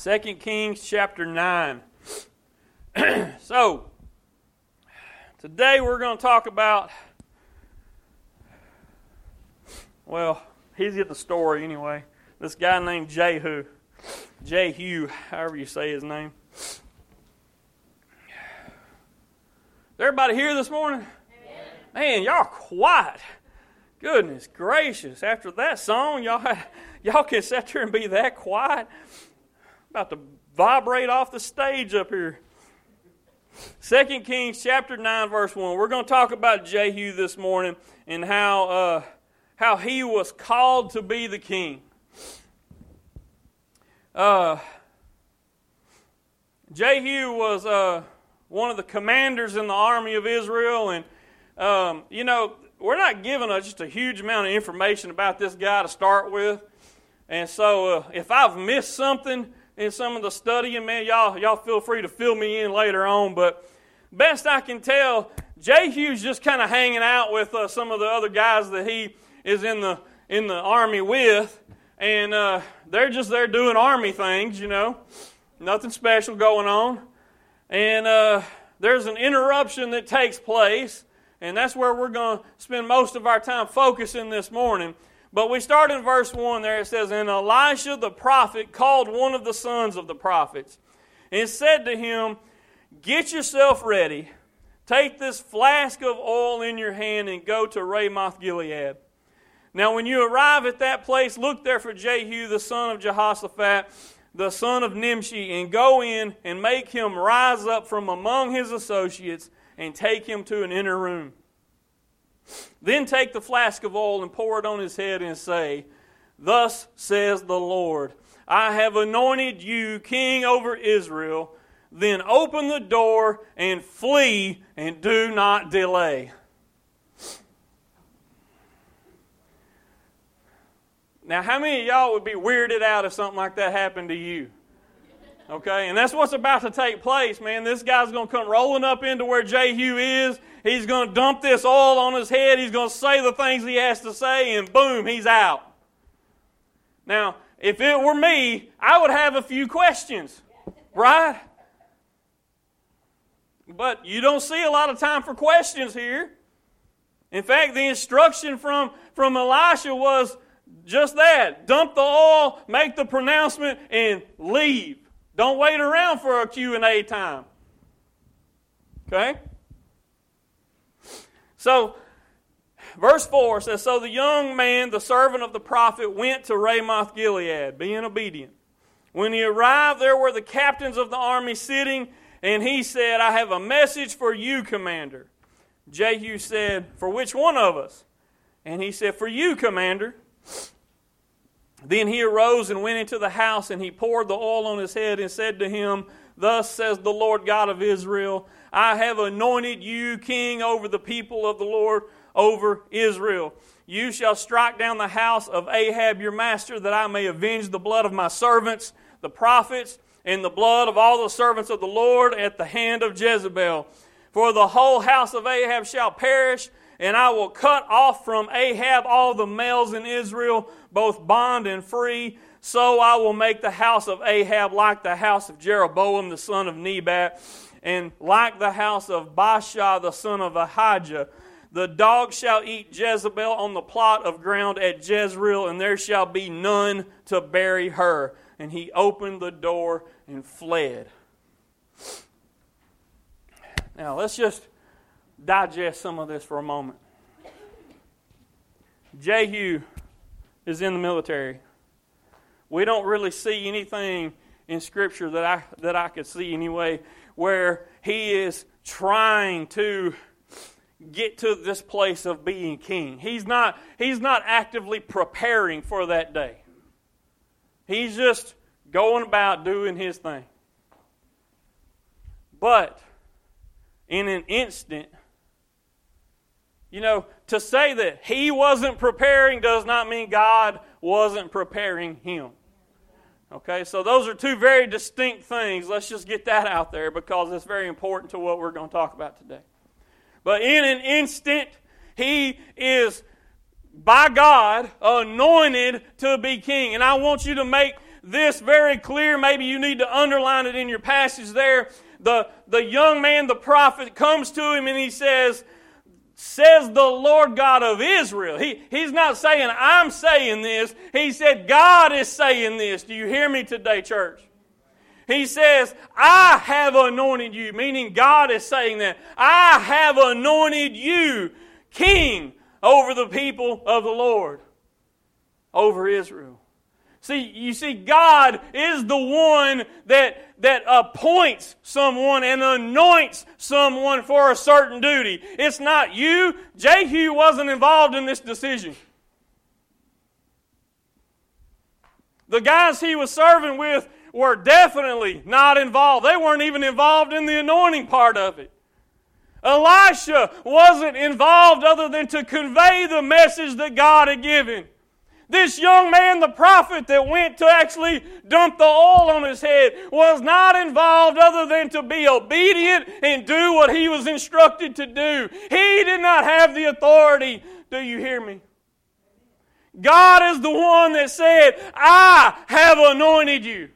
2 Kings chapter 9. so, today we're going to talk about, well, he's at the story anyway. This guy named Jehu. Jehu, however you say his name. Is everybody here this morning? Man, y'all quiet. Goodness gracious. After that song, y'all, y'all can sit there and be that quiet. About to vibrate off the stage up here. 2 Kings chapter 9, verse 1. We're going to talk about Jehu this morning and how, uh, how he was called to be the king. Uh, Jehu was uh, one of the commanders in the army of Israel, and um, you know, we're not given a, just a huge amount of information about this guy to start with. And so, uh, if I've missed something in some of the studying, man, y'all y'all feel free to fill me in later on. But best I can tell, Jehu's just kind of hanging out with uh, some of the other guys that he is in the in the army with, and uh, they're just there doing army things, you know, nothing special going on. And uh, there's an interruption that takes place and that's where we're going to spend most of our time focusing this morning. But we start in verse 1 there. It says, And Elisha the prophet called one of the sons of the prophets and said to him, Get yourself ready. Take this flask of oil in your hand and go to Ramoth Gilead. Now, when you arrive at that place, look there for Jehu the son of Jehoshaphat, the son of Nimshi, and go in and make him rise up from among his associates and take him to an inner room. Then take the flask of oil and pour it on his head and say, Thus says the Lord, I have anointed you king over Israel. Then open the door and flee and do not delay. Now, how many of y'all would be weirded out if something like that happened to you? Okay, and that's what's about to take place, man. This guy's going to come rolling up into where Jehu is. He's going to dump this oil on his head. He's going to say the things he has to say, and boom, he's out. Now, if it were me, I would have a few questions, right? But you don't see a lot of time for questions here. In fact, the instruction from, from Elisha was just that dump the oil, make the pronouncement, and leave. Don't wait around for a Q&A time. Okay? So, verse 4 says, So the young man, the servant of the prophet, went to Ramoth Gilead, being obedient. When he arrived, there were the captains of the army sitting, and he said, I have a message for you, commander. Jehu said, For which one of us? And he said, For you, commander. Then he arose and went into the house, and he poured the oil on his head and said to him, Thus says the Lord God of Israel, I have anointed you king over the people of the Lord, over Israel. You shall strike down the house of Ahab your master, that I may avenge the blood of my servants, the prophets, and the blood of all the servants of the Lord at the hand of Jezebel. For the whole house of Ahab shall perish, and I will cut off from Ahab all the males in Israel, both bond and free. So I will make the house of Ahab like the house of Jeroboam the son of Nebat, and like the house of Baasha the son of Ahijah. The dog shall eat Jezebel on the plot of ground at Jezreel, and there shall be none to bury her. And he opened the door and fled. Now, let's just digest some of this for a moment. Jehu is in the military. We don't really see anything in Scripture that I, that I could see anyway where he is trying to get to this place of being king. He's not, he's not actively preparing for that day. He's just going about doing his thing. But in an instant, you know, to say that he wasn't preparing does not mean God wasn't preparing him. Okay, so those are two very distinct things. Let's just get that out there because it's very important to what we're going to talk about today. But in an instant, he is by God anointed to be king. And I want you to make this very clear. Maybe you need to underline it in your passage there. The, the young man, the prophet, comes to him and he says, Says the Lord God of Israel. He, he's not saying, I'm saying this. He said, God is saying this. Do you hear me today, church? He says, I have anointed you, meaning God is saying that. I have anointed you king over the people of the Lord, over Israel. See, you see, God is the one that, that appoints someone and anoints someone for a certain duty. It's not you. Jehu wasn't involved in this decision. The guys he was serving with were definitely not involved. They weren't even involved in the anointing part of it. Elisha wasn't involved other than to convey the message that God had given. This young man, the prophet that went to actually dump the oil on his head, was not involved other than to be obedient and do what he was instructed to do. He did not have the authority. Do you hear me? God is the one that said, I have anointed you.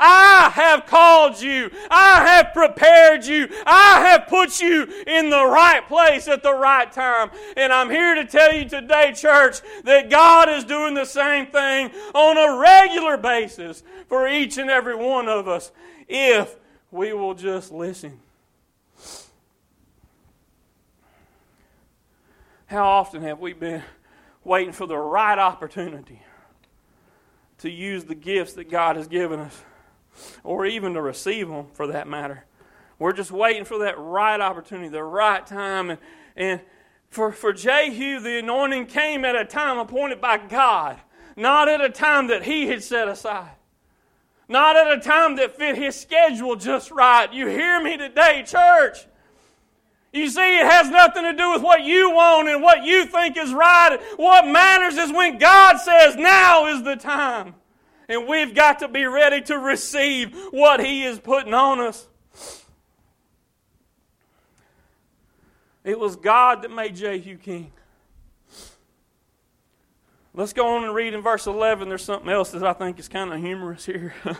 I have called you. I have prepared you. I have put you in the right place at the right time. And I'm here to tell you today, church, that God is doing the same thing on a regular basis for each and every one of us if we will just listen. How often have we been waiting for the right opportunity to use the gifts that God has given us? Or even to receive them for that matter. We're just waiting for that right opportunity, the right time. And, and for, for Jehu, the anointing came at a time appointed by God, not at a time that he had set aside. Not at a time that fit his schedule just right. You hear me today, church? You see, it has nothing to do with what you want and what you think is right. What matters is when God says, now is the time. And we've got to be ready to receive what He is putting on us. It was God that made Jehu king. Let's go on and read in verse 11. There's something else that I think is kind of humorous here.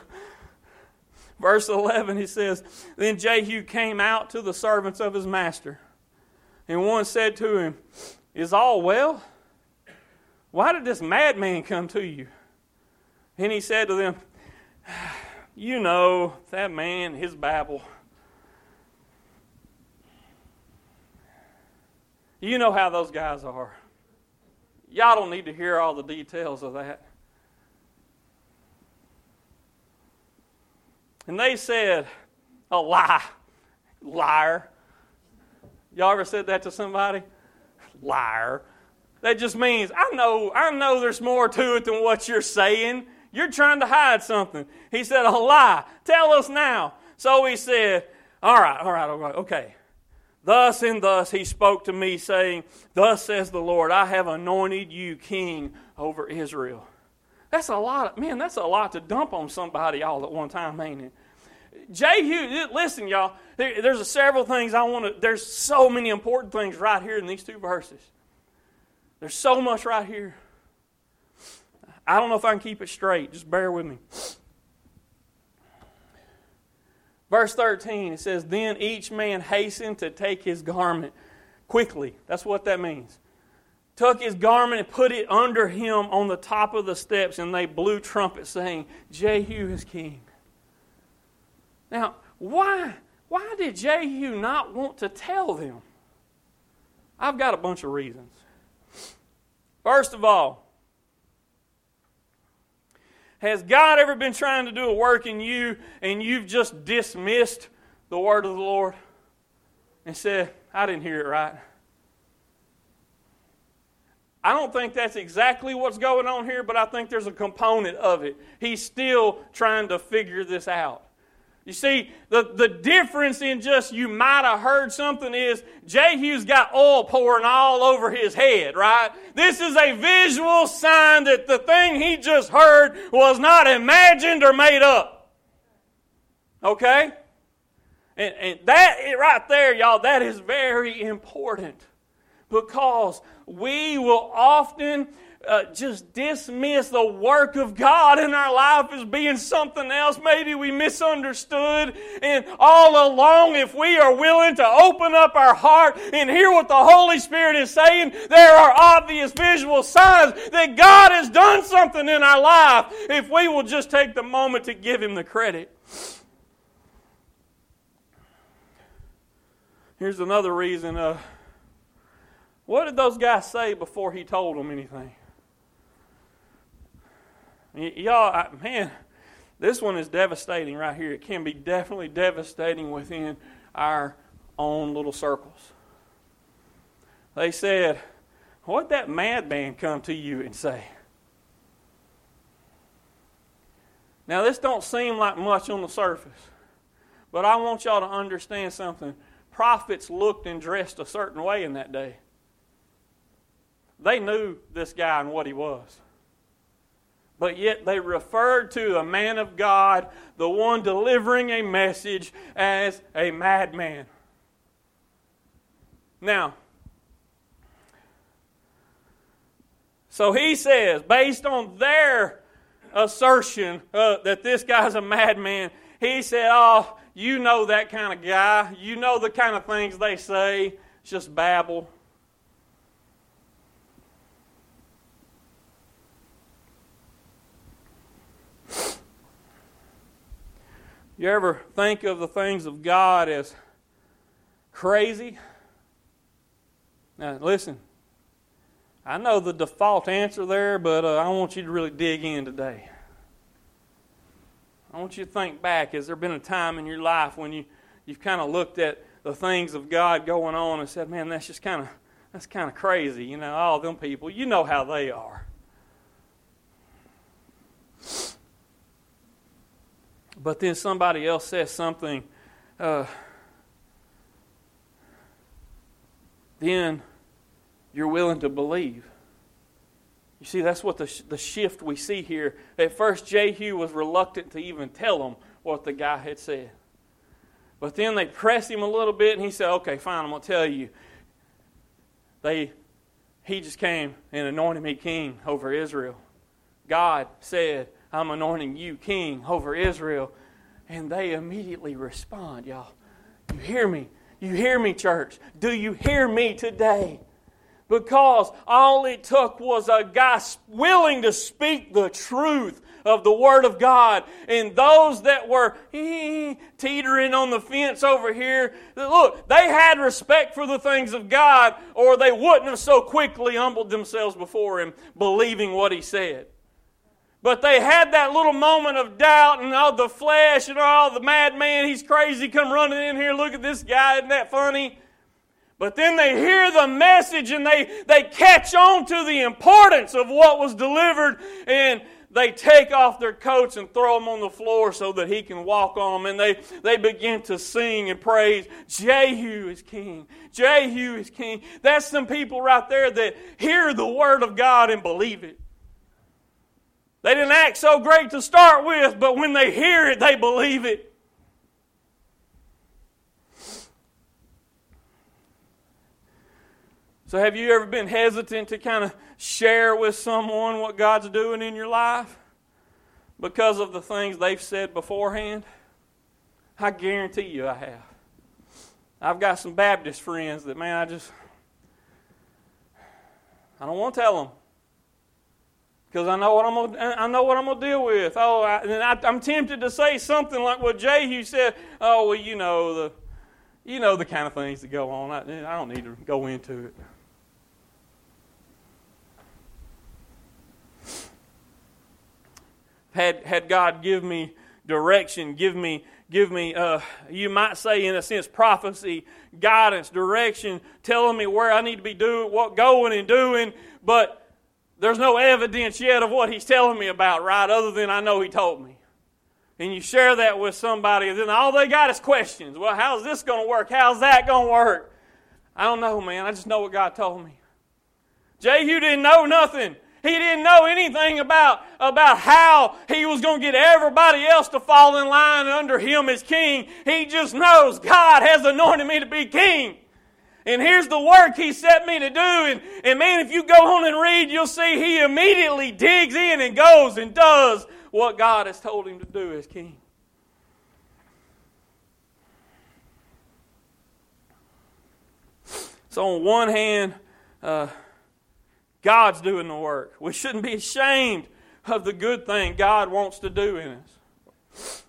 verse 11, he says, Then Jehu came out to the servants of his master. And one said to him, Is all well? Why did this madman come to you? And he said to them, You know, that man, his babble. You know how those guys are. Y'all don't need to hear all the details of that. And they said, A lie. Liar. Y'all ever said that to somebody? Liar. That just means I know I know there's more to it than what you're saying. You're trying to hide something. He said, A lie. Tell us now. So he said, All right, all right, all right, okay. Thus and thus he spoke to me, saying, Thus says the Lord, I have anointed you king over Israel. That's a lot, of, man, that's a lot to dump on somebody all at one time, ain't it? Jehu, listen, y'all, there, there's several things I want to, there's so many important things right here in these two verses. There's so much right here. I don't know if I can keep it straight. Just bear with me. Verse 13, it says, Then each man hastened to take his garment quickly. That's what that means. Took his garment and put it under him on the top of the steps, and they blew trumpets, saying, Jehu is king. Now, why, why did Jehu not want to tell them? I've got a bunch of reasons. First of all, has God ever been trying to do a work in you and you've just dismissed the word of the Lord and said, I didn't hear it right? I don't think that's exactly what's going on here, but I think there's a component of it. He's still trying to figure this out. You see, the, the difference in just you might have heard something is Jehu's got oil pouring all over his head, right? This is a visual sign that the thing he just heard was not imagined or made up. Okay? And, and that right there, y'all, that is very important because we will often uh, just dismiss the work of God in our life as being something else. Maybe we misunderstood. And all along, if we are willing to open up our heart and hear what the Holy Spirit is saying, there are obvious visual signs that God has done something in our life if we will just take the moment to give Him the credit. Here's another reason. Uh, what did those guys say before he told them anything? Y'all, man, this one is devastating right here. It can be definitely devastating within our own little circles. They said, What'd that madman come to you and say? Now, this don't seem like much on the surface, but I want y'all to understand something. Prophets looked and dressed a certain way in that day. They knew this guy and what he was but yet they referred to a man of God, the one delivering a message, as a madman. Now, so he says, based on their assertion uh, that this guy's a madman, he said, Oh, you know that kind of guy. You know the kind of things they say. It's just babble. You ever think of the things of God as crazy? Now, listen, I know the default answer there, but uh, I want you to really dig in today. I want you to think back. Has there been a time in your life when you, you've kind of looked at the things of God going on and said, man, that's just kind of that's kind of crazy. You know, all them people, you know how they are. But then somebody else says something, uh, then you're willing to believe. You see, that's what the, sh- the shift we see here. At first, Jehu was reluctant to even tell him what the guy had said. But then they pressed him a little bit, and he said, Okay, fine, I'm going to tell you. They, he just came and anointed me king over Israel. God said, I'm anointing you king over Israel. And they immediately respond, y'all. You hear me? You hear me, church? Do you hear me today? Because all it took was a guy willing to speak the truth of the Word of God. And those that were teetering on the fence over here, look, they had respect for the things of God, or they wouldn't have so quickly humbled themselves before Him, believing what He said. But they had that little moment of doubt and all the flesh and all the madman, he's crazy, come running in here, look at this guy, isn't that funny? But then they hear the message and they, they catch on to the importance of what was delivered and they take off their coats and throw them on the floor so that he can walk on them. And they, they begin to sing and praise, Jehu is king. Jehu is king. That's some people right there that hear the word of God and believe it. Act so great to start with, but when they hear it, they believe it. So, have you ever been hesitant to kind of share with someone what God's doing in your life because of the things they've said beforehand? I guarantee you I have. I've got some Baptist friends that, man, I just, I don't want to tell them because I know what I'm gonna, I know what I'm gonna deal with. Oh, I, and I, am tempted to say something like what Jehu said. Oh, well, you know the, you know the kind of things that go on. I, I don't need to go into it. Had had God give me direction, give me give me, uh, you might say, in a sense, prophecy, guidance, direction, telling me where I need to be doing, what going and doing. But there's no evidence yet of what he's telling me about, right? Other than I know he told me. And you share that with somebody, and then all they got is questions. Well, how's this going to work? How's that going to work? I don't know, man. I just know what God told me. Jehu didn't know nothing. He didn't know anything about, about how he was going to get everybody else to fall in line under him as king. He just knows God has anointed me to be king. And here's the work he set me to do. And, and man, if you go on and read, you'll see he immediately digs in and goes and does what God has told him to do as king. So, on one hand, uh, God's doing the work. We shouldn't be ashamed of the good thing God wants to do in us.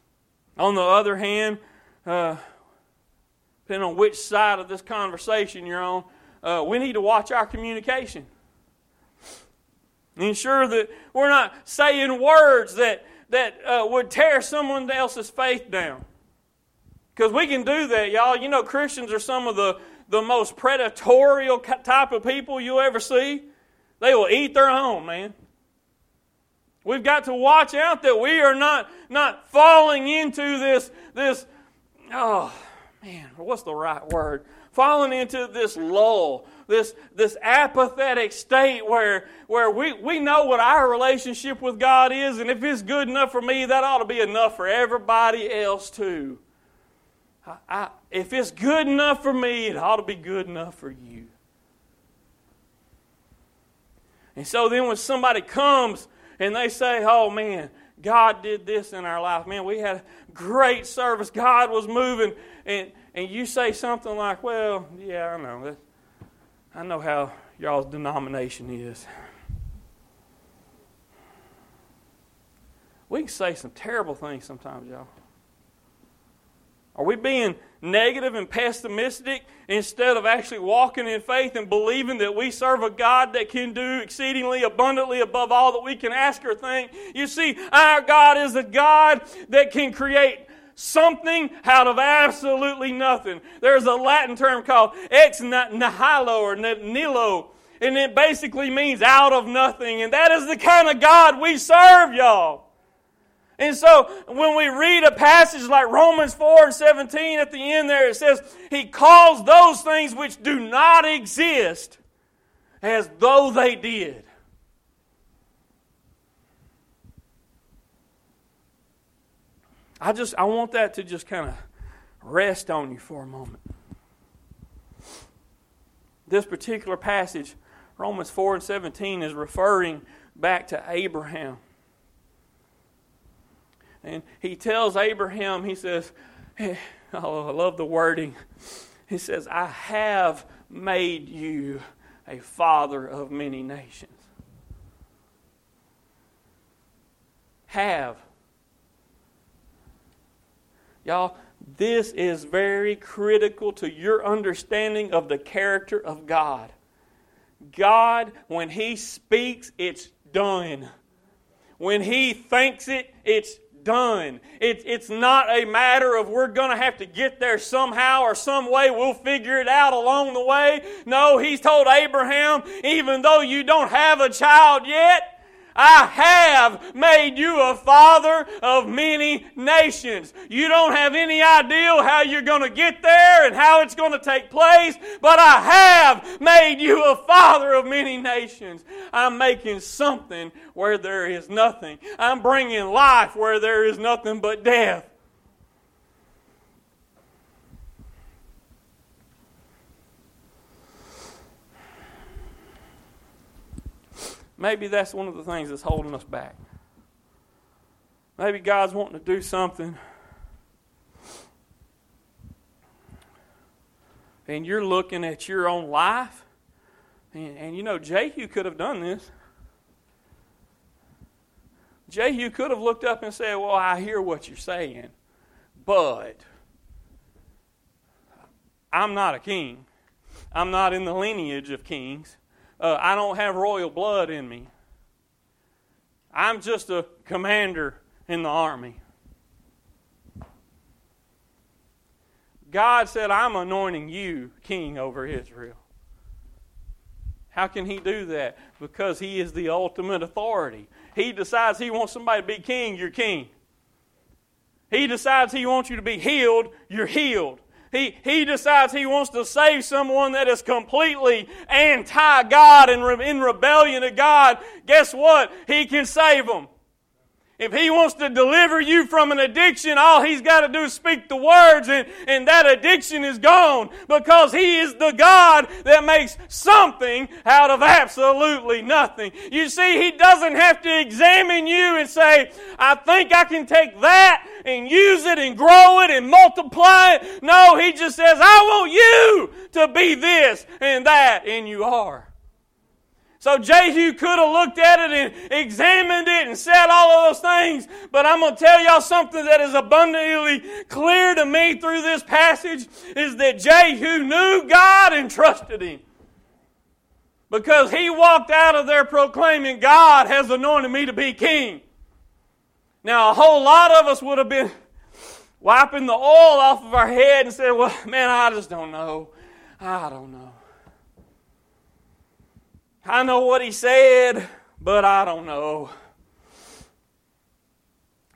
On the other hand, uh, depending on which side of this conversation you're on, uh, we need to watch our communication. Ensure that we're not saying words that, that uh, would tear someone else's faith down. Because we can do that, y'all. You know, Christians are some of the, the most predatorial type of people you'll ever see. They will eat their own, man. We've got to watch out that we are not, not falling into this, this, oh, man, what's the right word? Falling into this lull, this, this apathetic state where, where we, we know what our relationship with God is, and if it's good enough for me, that ought to be enough for everybody else too. I, I, if it's good enough for me, it ought to be good enough for you. And so then when somebody comes and they say, oh man, God did this in our life. Man, we had great service. God was moving. And, and you say something like, well, yeah, I know. I know how y'all's denomination is. We can say some terrible things sometimes, y'all. Are we being negative and pessimistic instead of actually walking in faith and believing that we serve a God that can do exceedingly abundantly above all that we can ask or think? You see, our God is a God that can create something out of absolutely nothing. There's a Latin term called ex nihilo or nihilo, and it basically means out of nothing. And that is the kind of God we serve, y'all. And so when we read a passage like Romans 4 and 17 at the end there, it says, He calls those things which do not exist as though they did. I just I want that to just kind of rest on you for a moment. This particular passage, Romans 4 and 17, is referring back to Abraham. And he tells Abraham, he says, oh, I love the wording. He says, I have made you a father of many nations. Have. Y'all, this is very critical to your understanding of the character of God. God, when He speaks, it's done. When He thinks it, it's done. It, it's not a matter of we're going to have to get there somehow or some way. We'll figure it out along the way. No, he's told Abraham, even though you don't have a child yet, I have made you a father of many nations. You don't have any idea how you're going to get there and how it's going to take place, but I have made you a father of many nations. I'm making something where there is nothing. I'm bringing life where there is nothing but death. Maybe that's one of the things that's holding us back. Maybe God's wanting to do something. And you're looking at your own life. And, and you know, Jehu could have done this. Jehu could have looked up and said, Well, I hear what you're saying, but I'm not a king. I'm not in the lineage of kings uh, I don't have royal blood in me. I'm just a commander in the army. God said, I'm anointing you king over Israel. How can he do that? Because he is the ultimate authority. He decides he wants somebody to be king, you're king. He decides he wants you to be healed, you're healed. He, he decides he wants to save someone that is completely anti God and in rebellion to God. Guess what? He can save them. If he wants to deliver you from an addiction, all he's got to do is speak the words and, and that addiction is gone because he is the God that makes something out of absolutely nothing. You see, he doesn't have to examine you and say, I think I can take that and use it and grow it and multiply it. No, he just says, I want you to be this and that, and you are. So Jehu could have looked at it and examined it and said all of those things, but I'm going to tell y'all something that is abundantly clear to me through this passage is that Jehu knew God and trusted Him. Because he walked out of there proclaiming, God has anointed me to be king. Now, a whole lot of us would have been wiping the oil off of our head and said, Well, man, I just don't know. I don't know. I know what he said, but I don't know.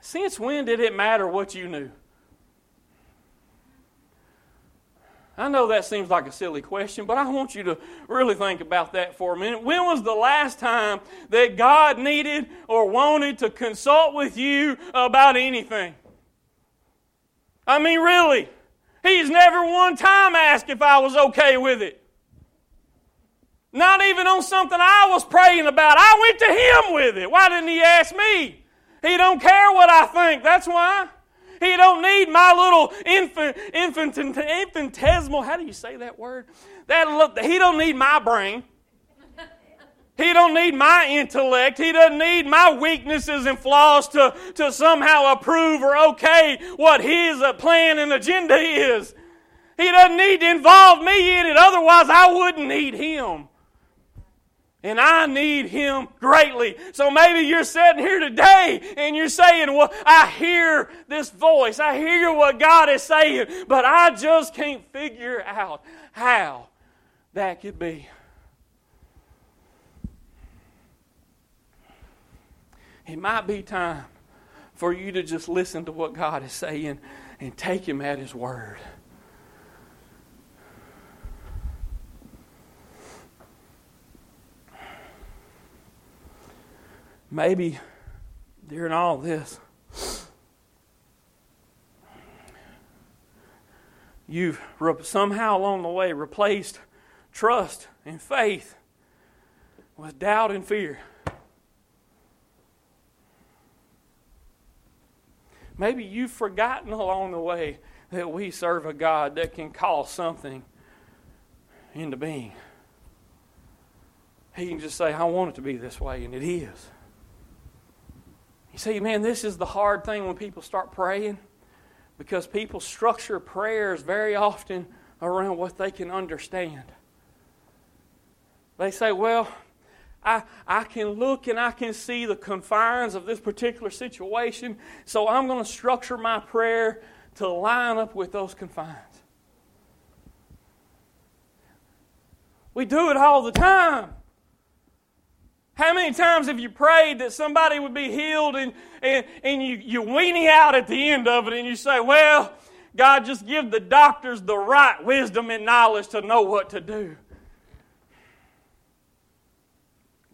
Since when did it matter what you knew? I know that seems like a silly question, but I want you to really think about that for a minute. When was the last time that God needed or wanted to consult with you about anything? I mean, really. He's never one time asked if I was okay with it. Not even on something I was praying about. I went to him with it. Why didn't he ask me? He don't care what I think. That's why. He don't need my little infant, infant, infinitesimal. How do you say that word? That look. He don't need my brain. He don't need my intellect. He doesn't need my weaknesses and flaws to, to somehow approve or okay what his uh, plan and agenda is. He doesn't need to involve me in it. Otherwise, I wouldn't need him and I need Him greatly. So maybe you're sitting here today and you're saying, Well, I hear this voice, I hear what God is saying, but I just can't figure out how that could be. It might be time for you to just listen to what God is saying and take Him at His word. Maybe during all this, you've somehow along the way replaced trust and faith with doubt and fear. Maybe you've forgotten along the way that we serve a God that can call something into being. He can just say, I want it to be this way, and it is. You see, man, this is the hard thing when people start praying because people structure prayers very often around what they can understand. They say, well, I, I can look and I can see the confines of this particular situation, so I'm going to structure my prayer to line up with those confines. We do it all the time. How many times have you prayed that somebody would be healed and, and, and you, you weenie out at the end of it and you say, well, God, just give the doctors the right wisdom and knowledge to know what to do.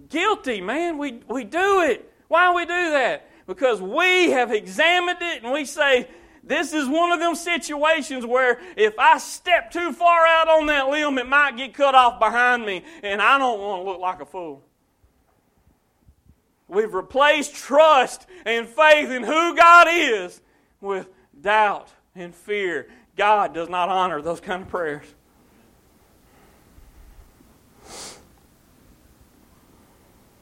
Guilty, man. We, we do it. Why we do that? Because we have examined it and we say, this is one of them situations where if I step too far out on that limb, it might get cut off behind me, and I don't want to look like a fool. We've replaced trust and faith in who God is with doubt and fear. God does not honor those kind of prayers.